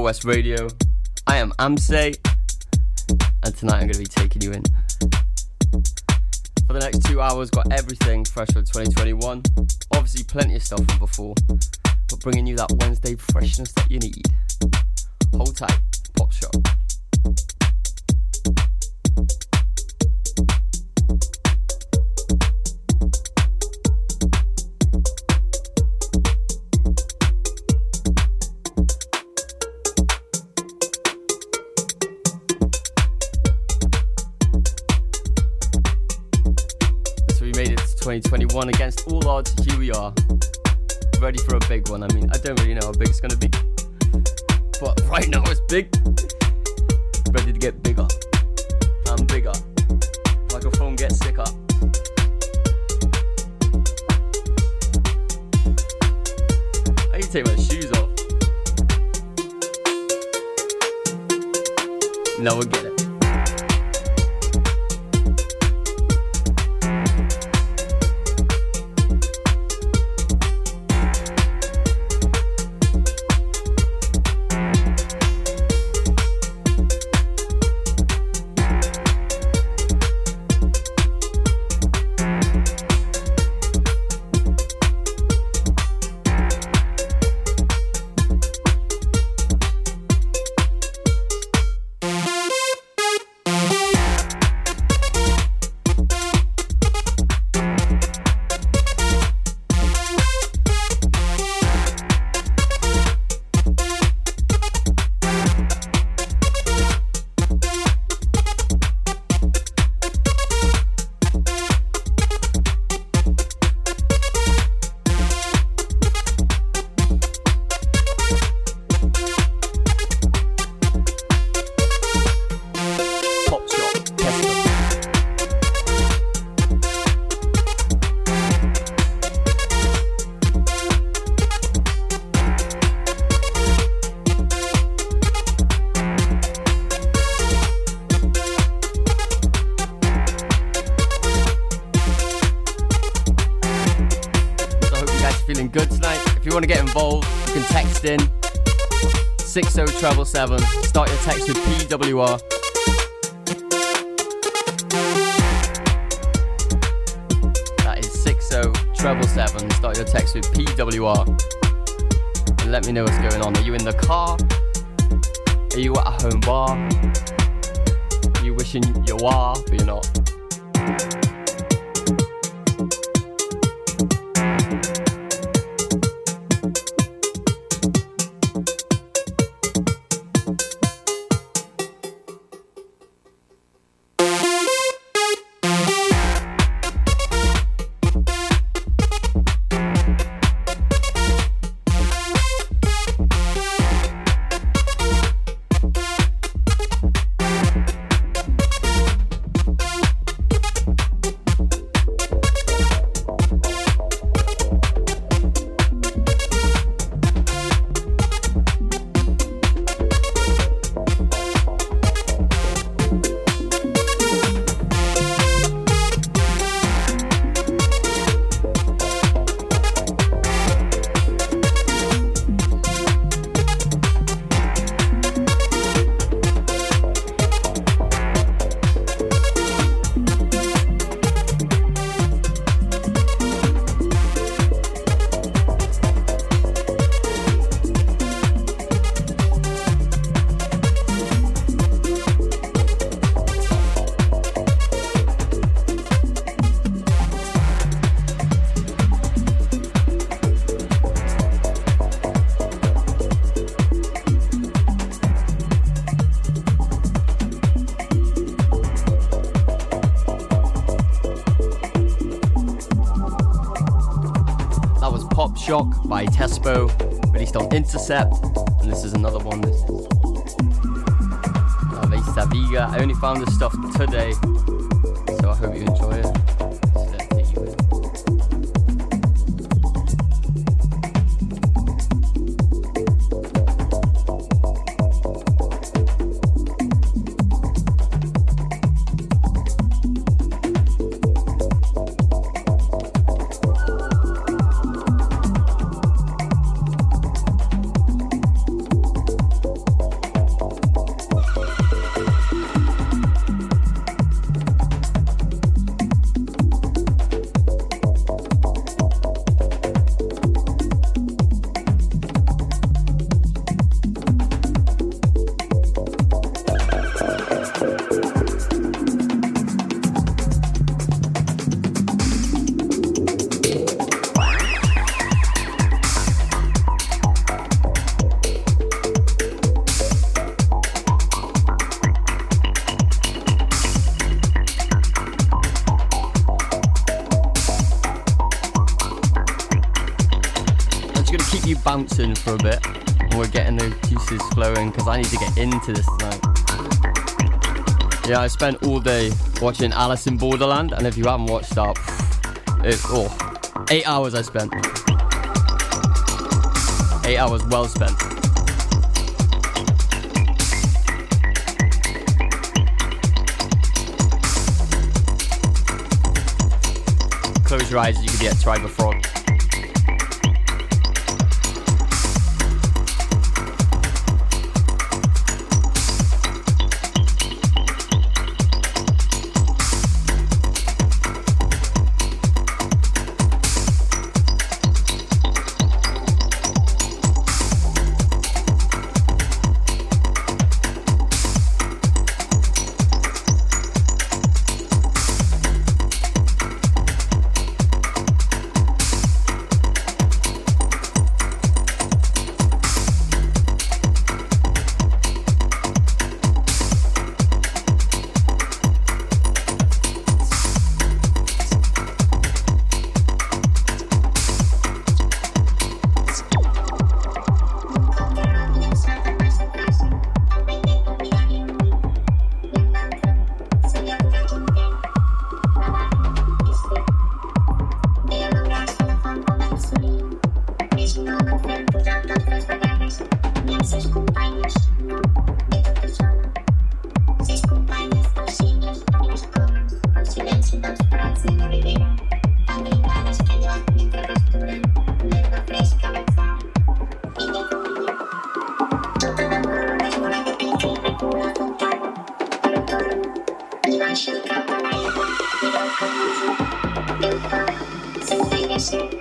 West Radio. I am Amsae, and tonight I'm going to be taking you in. For the next two hours, got everything fresh for 2021. Obviously, plenty of stuff from before, but bringing you that Wednesday freshness that you need. Hold tight, Pop Shock. 2021 against all odds. Here we are, ready for a big one. I mean, I don't really know how big it's gonna be, but right now it's big. Ready to get bigger and bigger. Microphone gets sicker. I need to take my shoes off. Now we'll get 6077. Start your text with PWR. That is 6077. Start your text with PWR. And let me know what's going on. Are you in the car? Are you at a home bar? Are you wishing you are, but you're not? By Tespo, released on Intercept, and this is another one. This is oh, Ave Saviga. I only found this stuff today, bouncing for a bit. And we're getting the juices flowing because I need to get into this tonight. Yeah, I spent all day watching Alice in Borderland, and if you haven't watched that, it, oh, eight hours I spent. Eight hours well spent. Close your eyes, you could get tried before. water. podcast.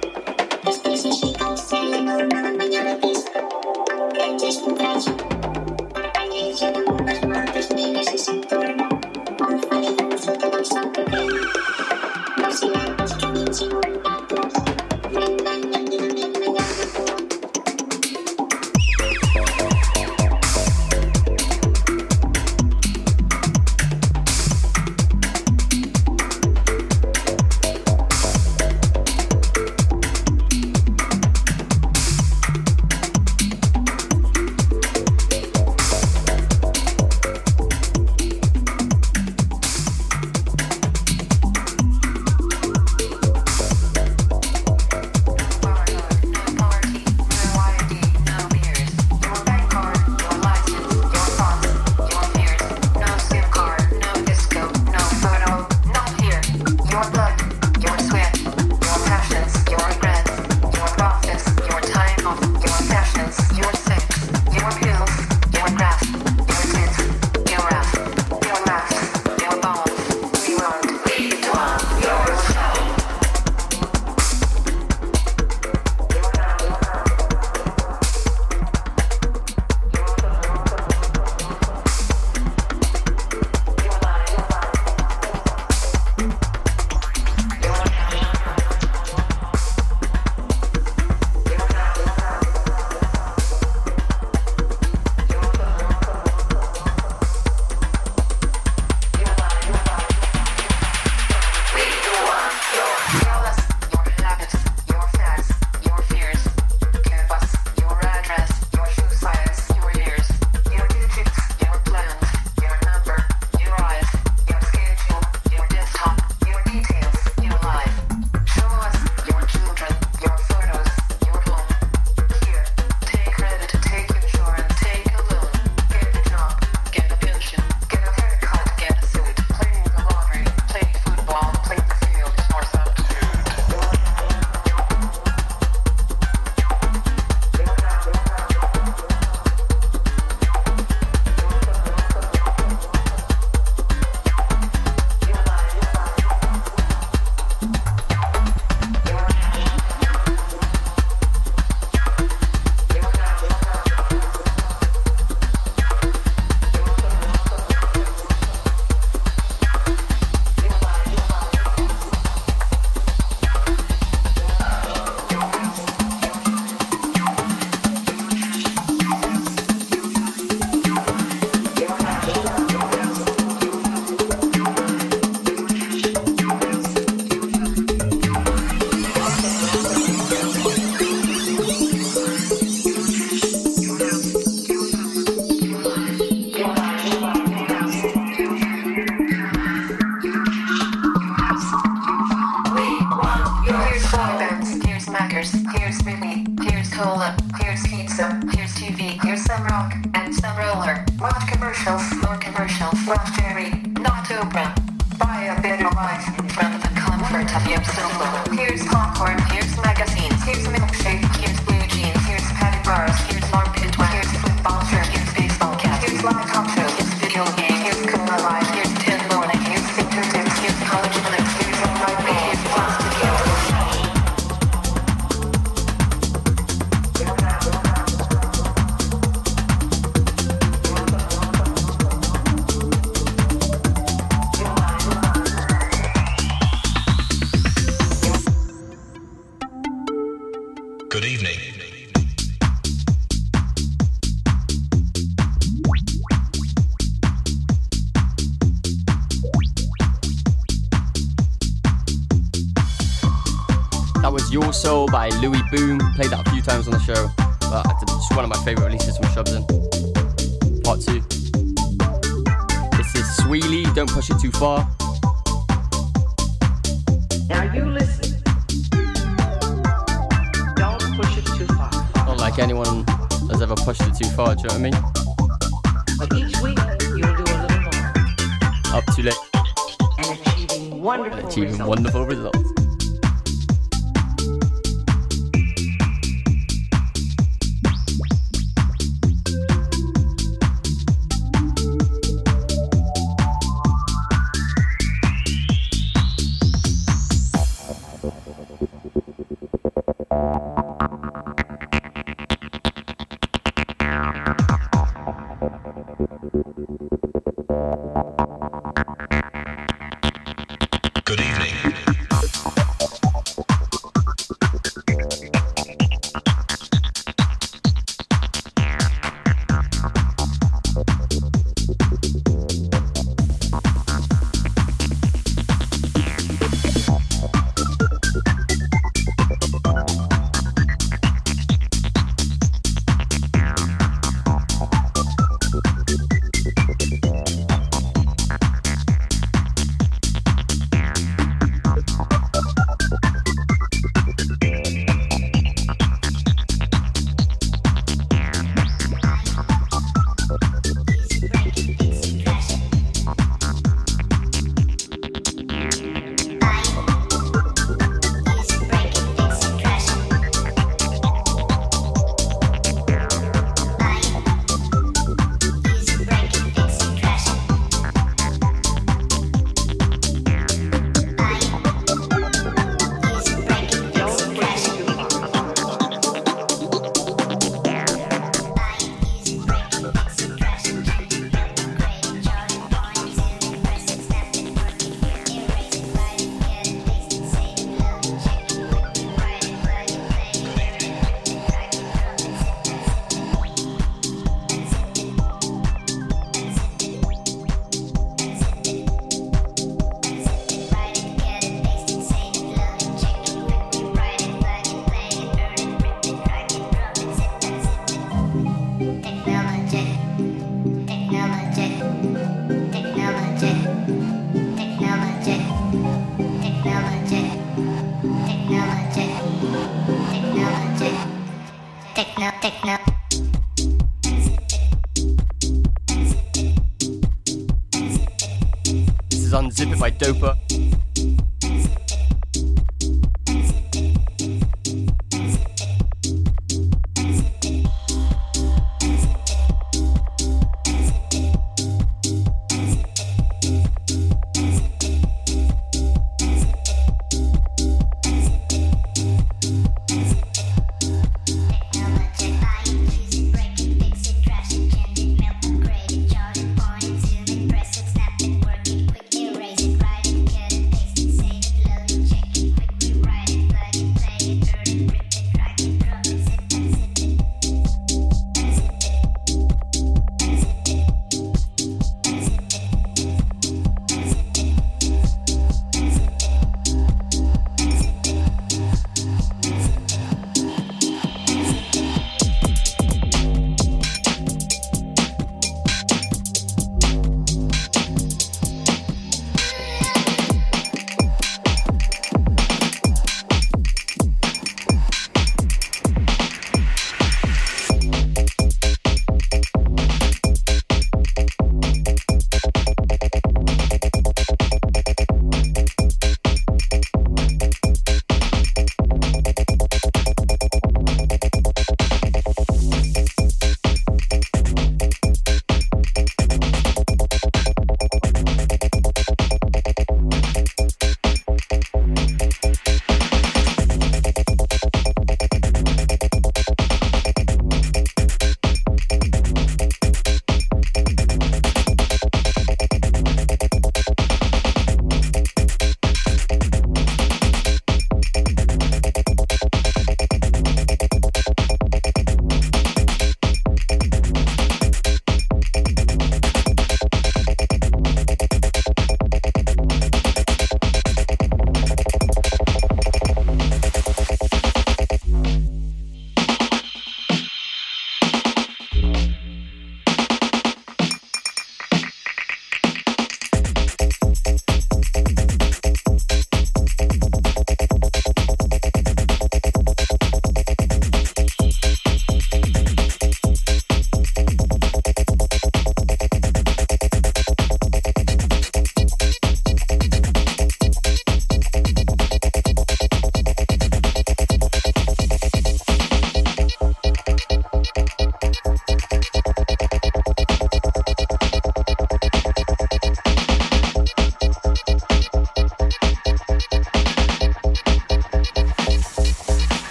Don't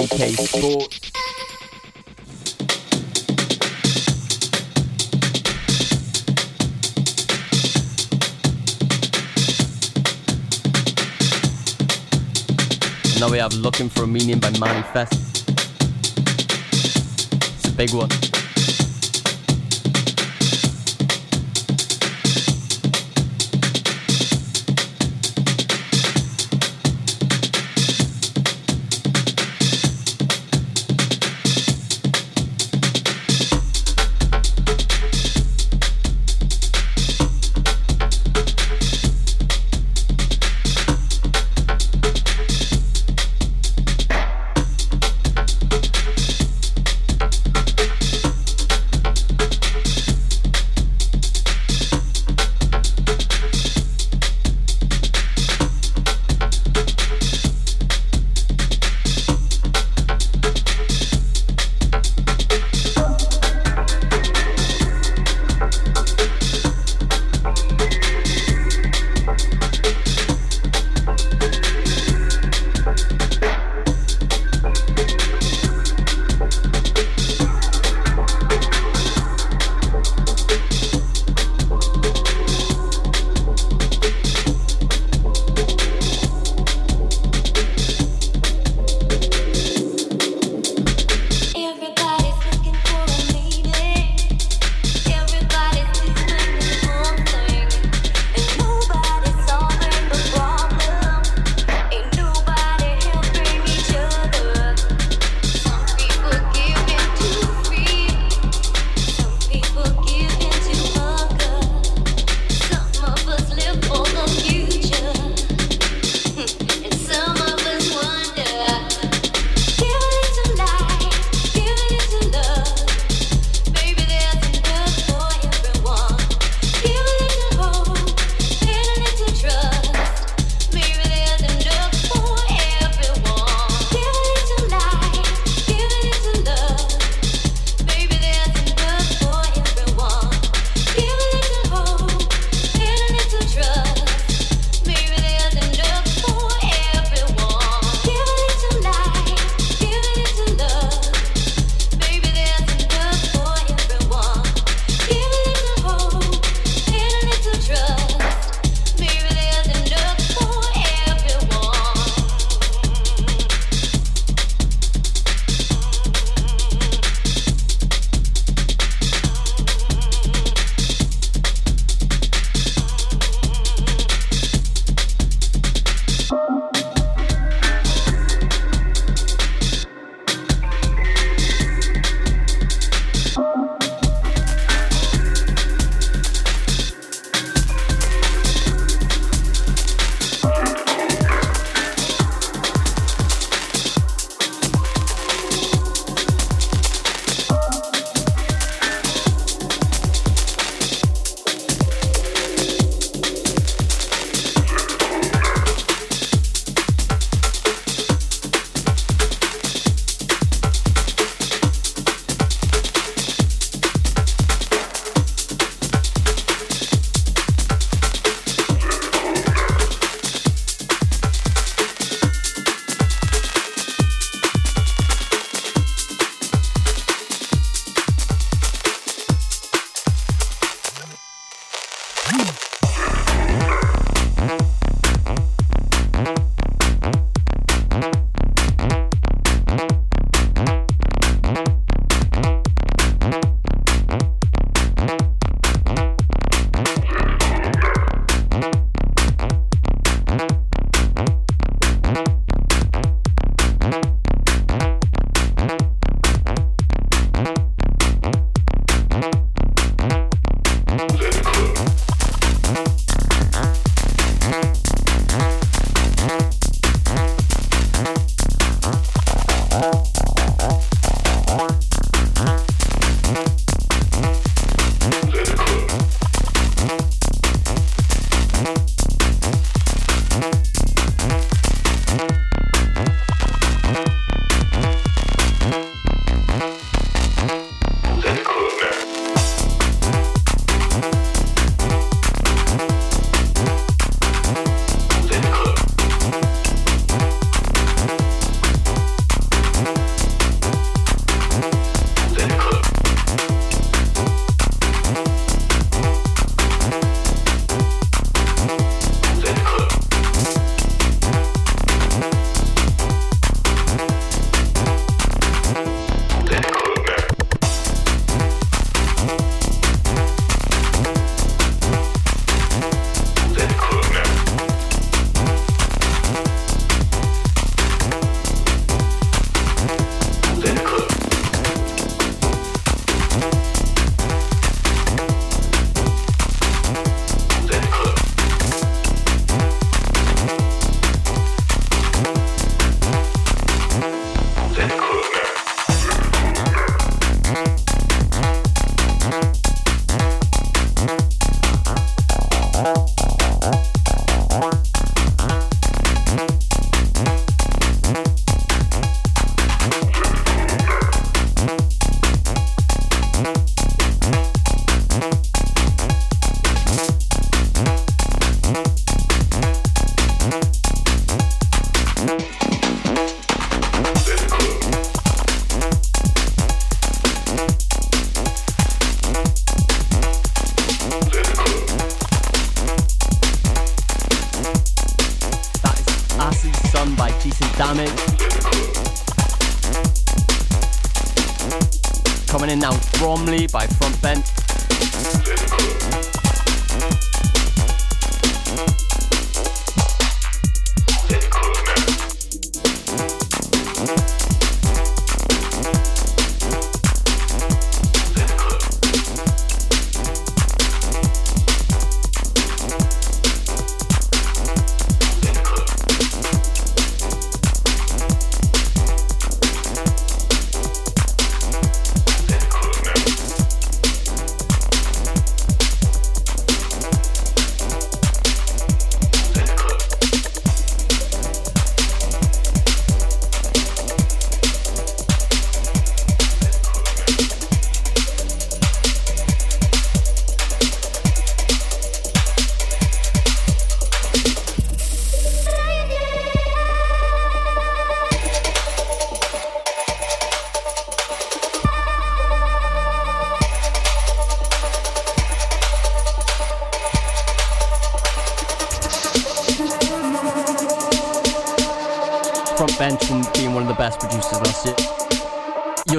AK. And now we have Looking for a Meaning by Manifest. It's a big one.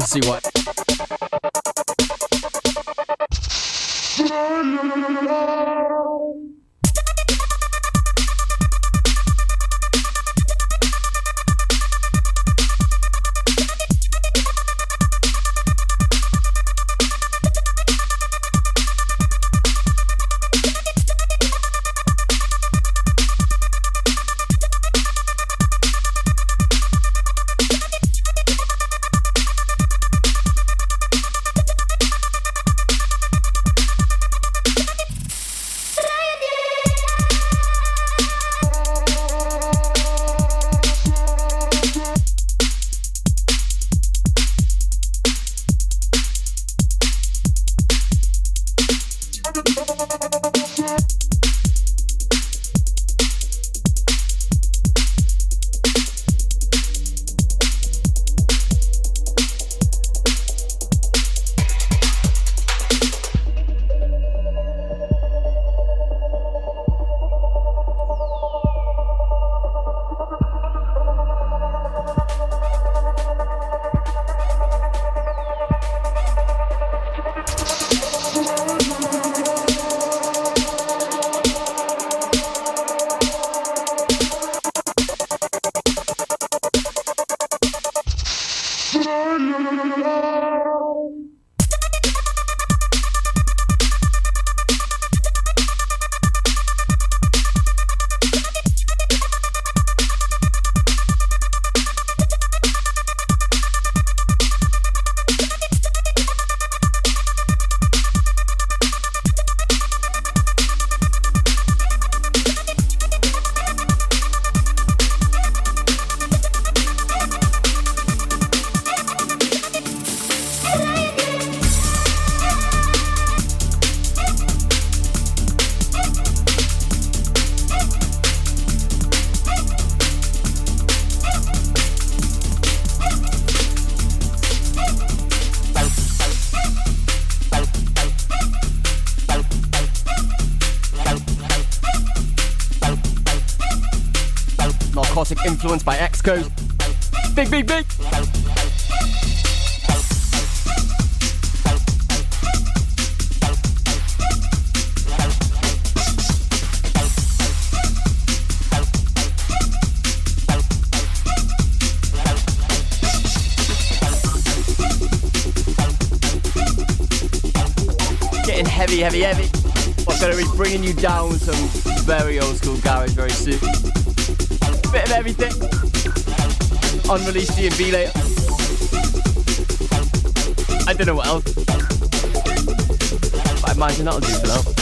See what influenced by Coast. Big, big, big. Getting heavy, heavy, heavy. I'm gonna be bringing you down some very old school garage very soon Unreleased D&B later. I don't know what else. But I imagine that'll do for now.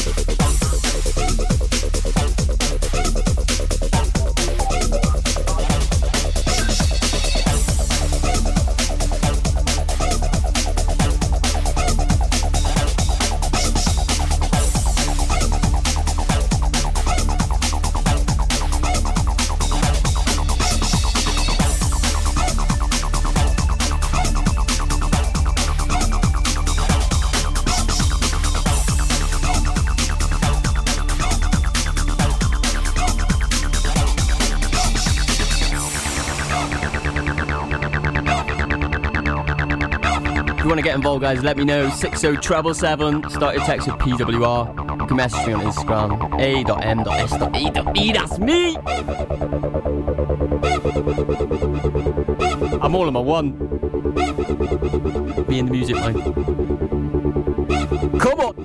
Want to get involved, guys, let me know. 60777. Start your text with PWR. You can message me on Instagram. A.M.S.E.E. That's me. I'm all in my one. Be in the music, man. Come on.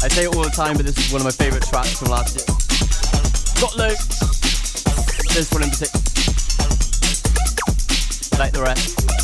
I say it all the time, but this is one of my favourite tracks from last year. Got low. This one in particular. Like the rest.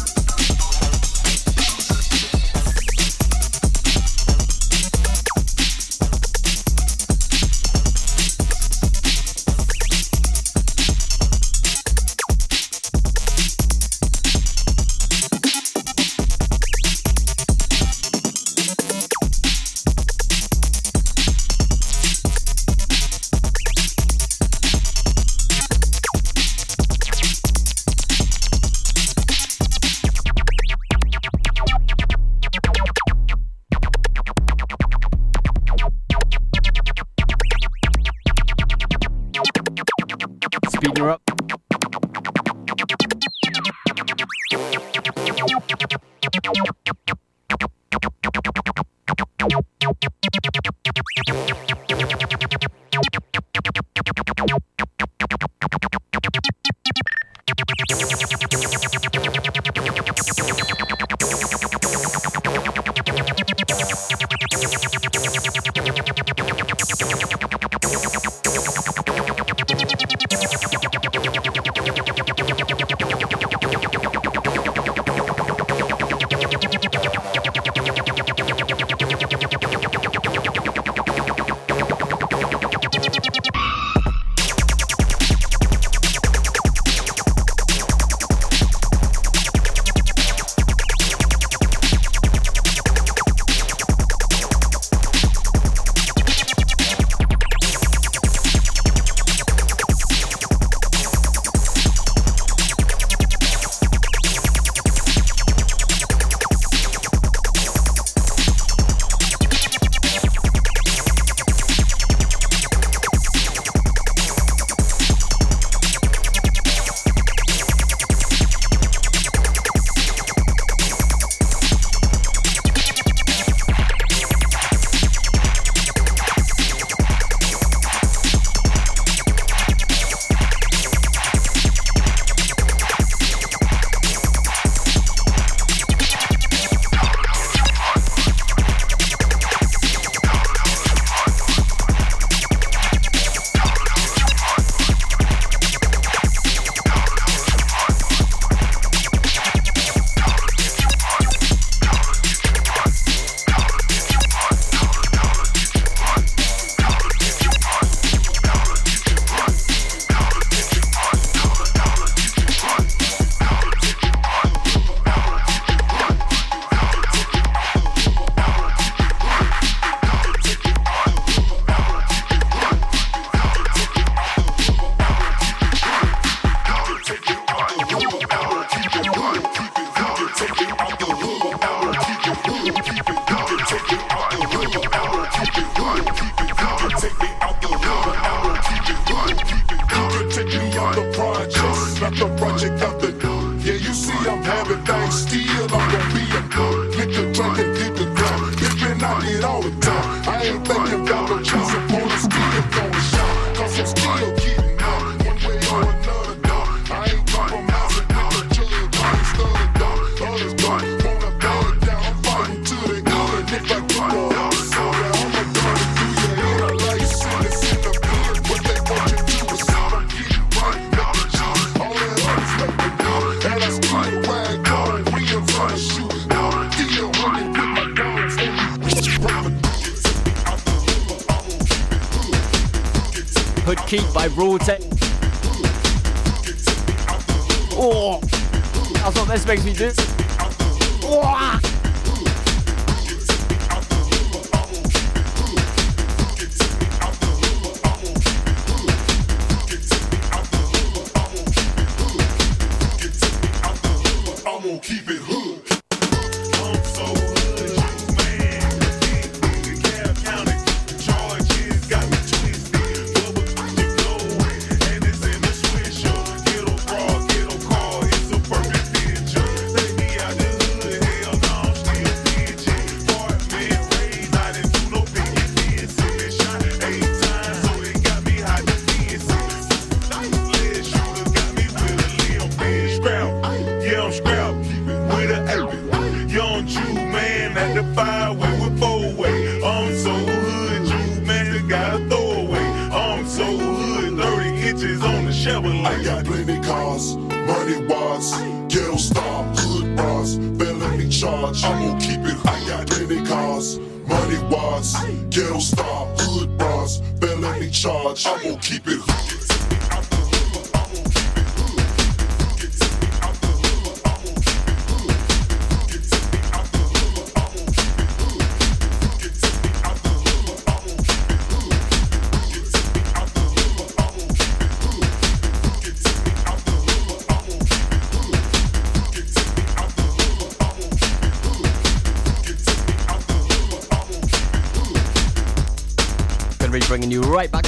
towards. Oh, that's what this makes me do.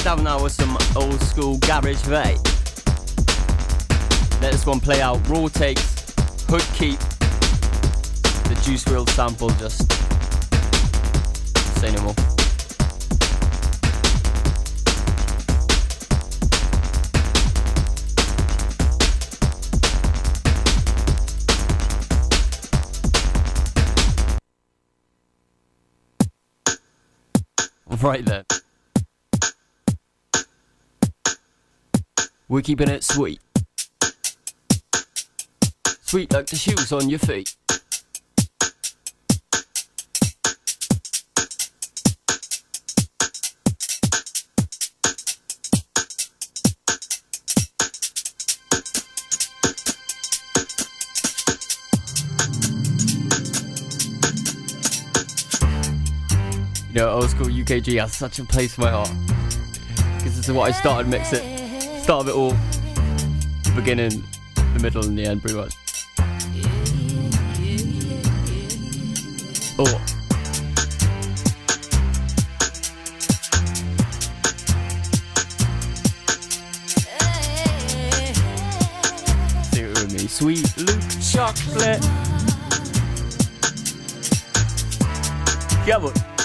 have now with some old school garage vape. Let this one play out. Raw takes, hood keep, the Juice Real sample just. Say no more. We're keeping it sweet. Sweet like the shoes on your feet. You know, old school UKG has such a place in my heart. Because this is what I started mixing start of it all, the beginning, the middle, and the end, pretty much. Oh. Sing it with me. Sweet Like Chocolate. Come on.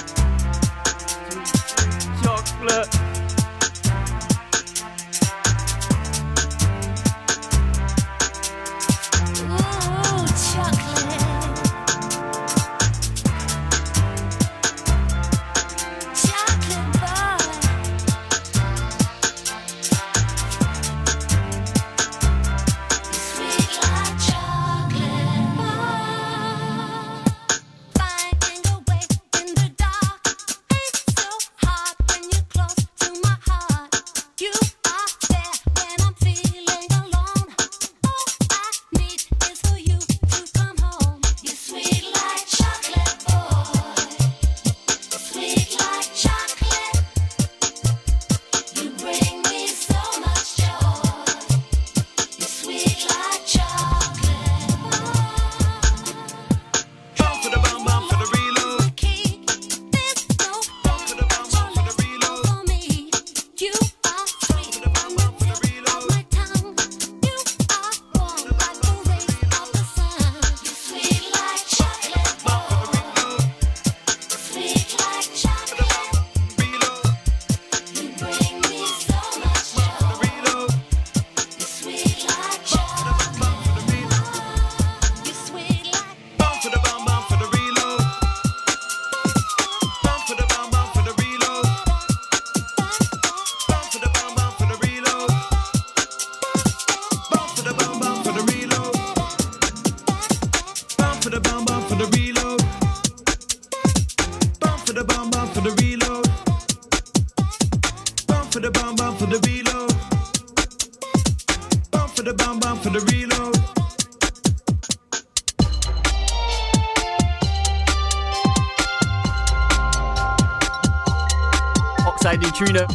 outside Neutrino.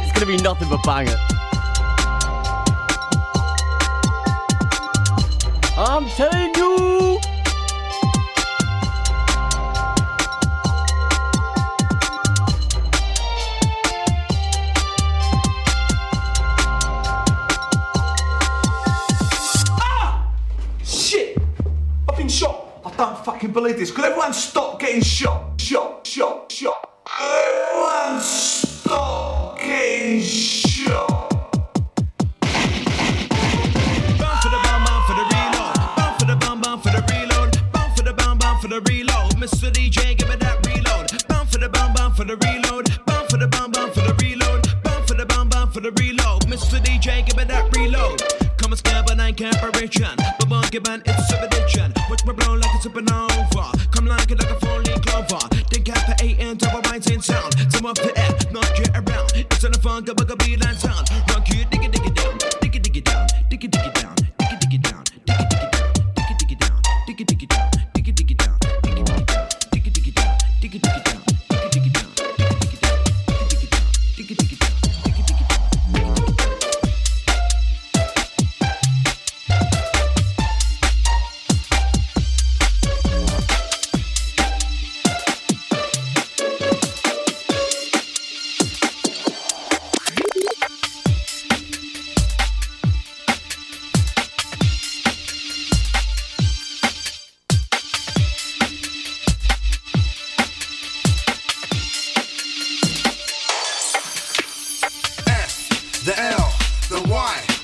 It's gonna be nothing but banger. I'm telling you! Ah! I can't fucking believe this. Could everyone stop getting shot? Gebern, it's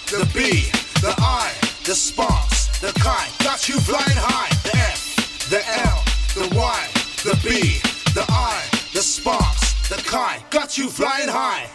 the B, the I, the sparks, the kind, got you flying high. The F, the L, the Y, the B, the I, the sparks, the kind, got you flying high.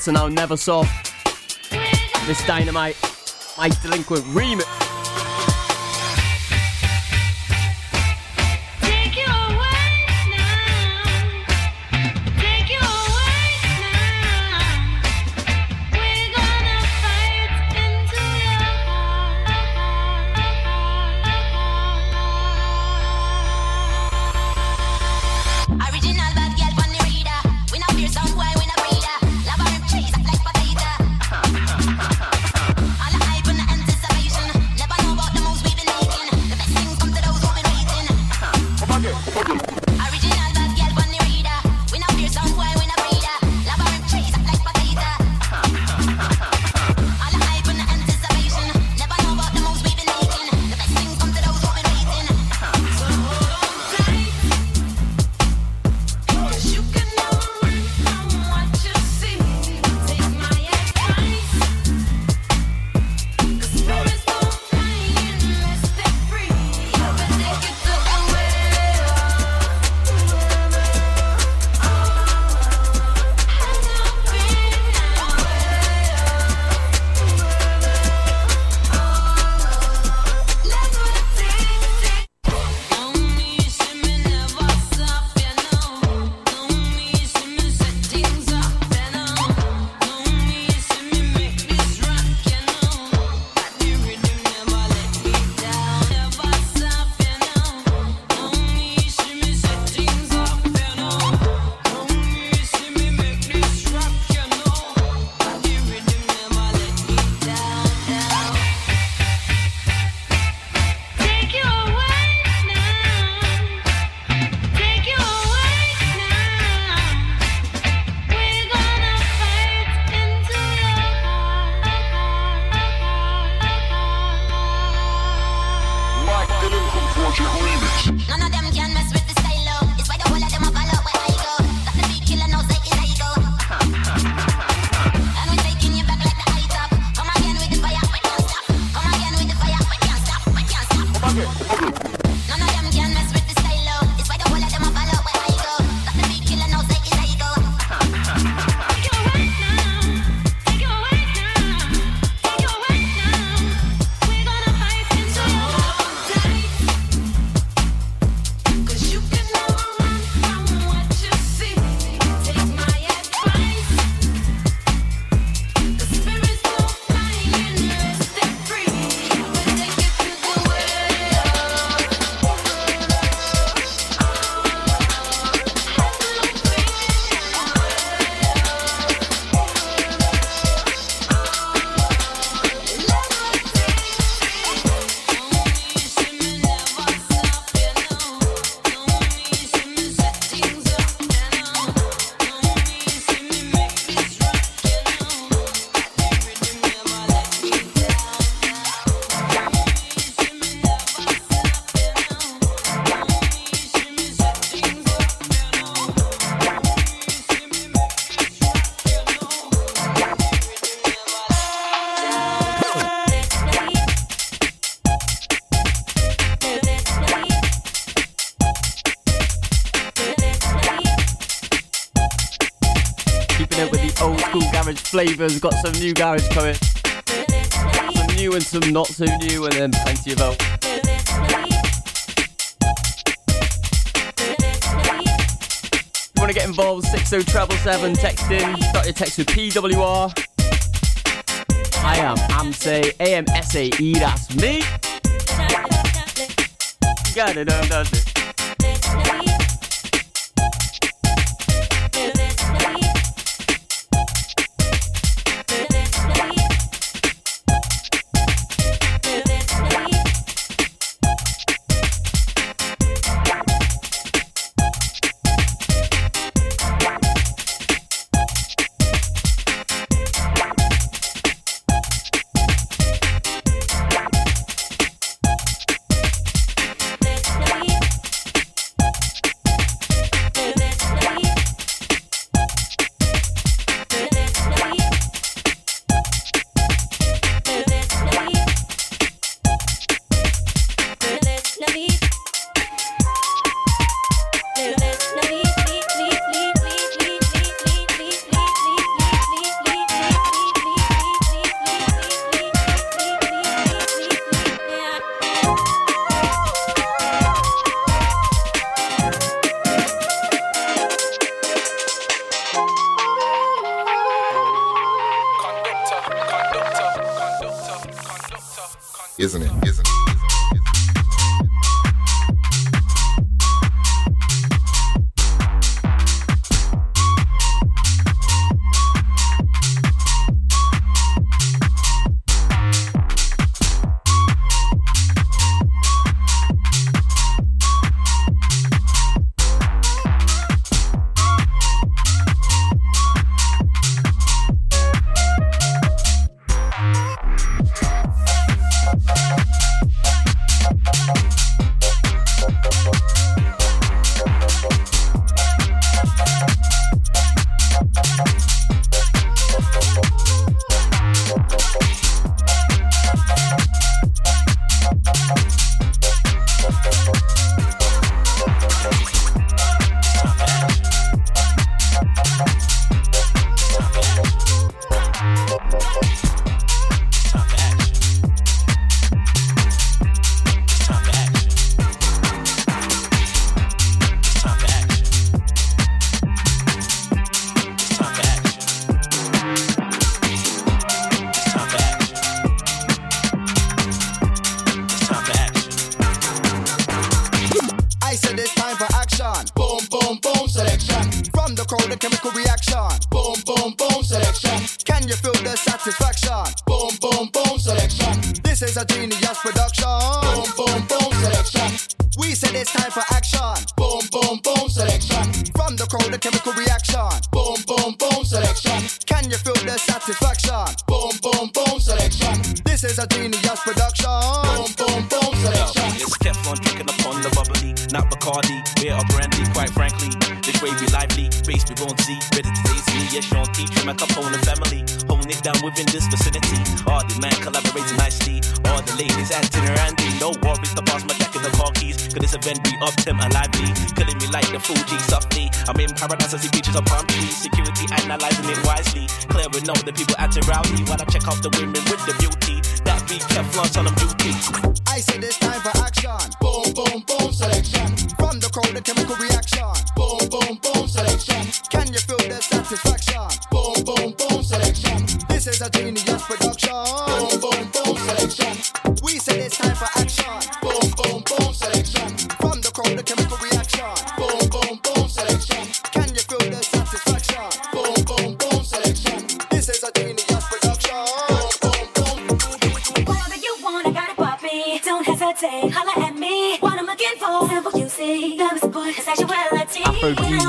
Roberts and I'll never saw this dynamite, my delinquent remix. We've got some new garage coming. Some new and some not so new, and then plenty of old. If you want to get involved, 60777, text in, start your text with PWR. I am AMSE, A-M-S-A-E, that's me. Got it, does it. Boom, boom, boom, selection. From the crowd the came 2G softly. I'm in paradise, I see beaches upon trees. Security analyzing it wisely. Clearing out the people acting rowdy while I check off the window.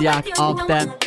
yak of them.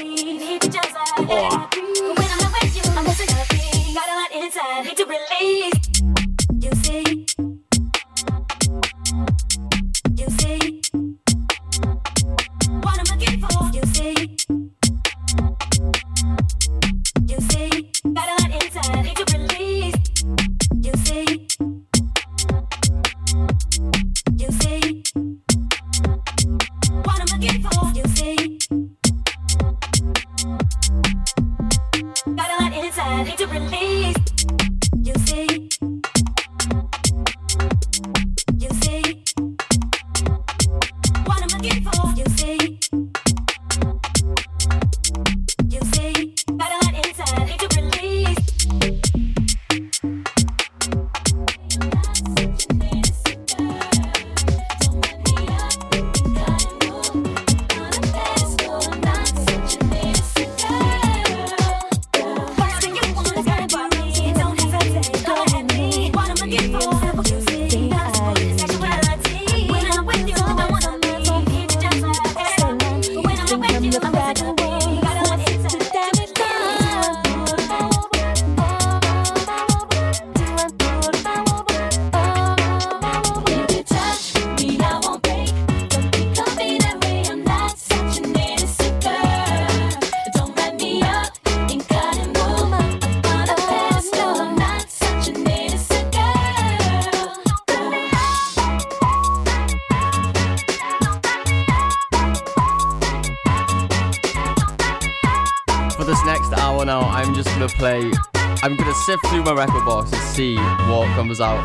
see what comes out.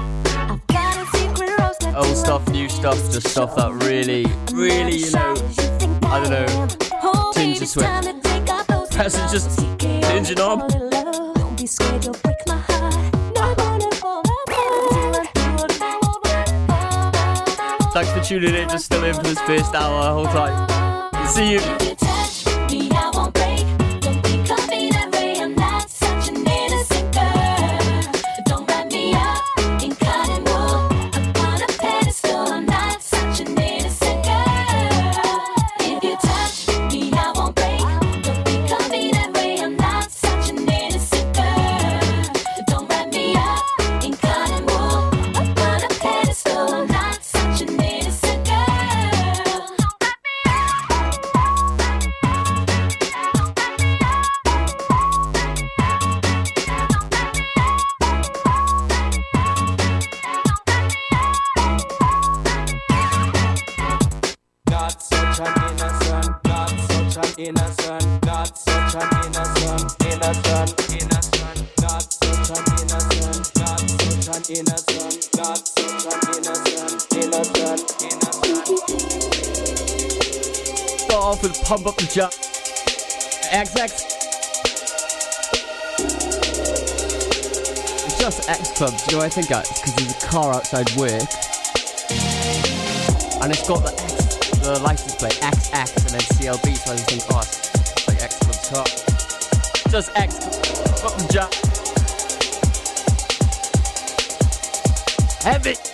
Old stuff, new stuff, just stuff that really, really, you know, I don't know, tinge of sweat. it just tinging on. Thanks for tuning in, just still in for this first hour, hold tight. See you. do I think that's because there's a car outside work, and it's got the the license plate XX and then CLB, so I just think, oh, it's like X Club Top. Just X Club Jack. it.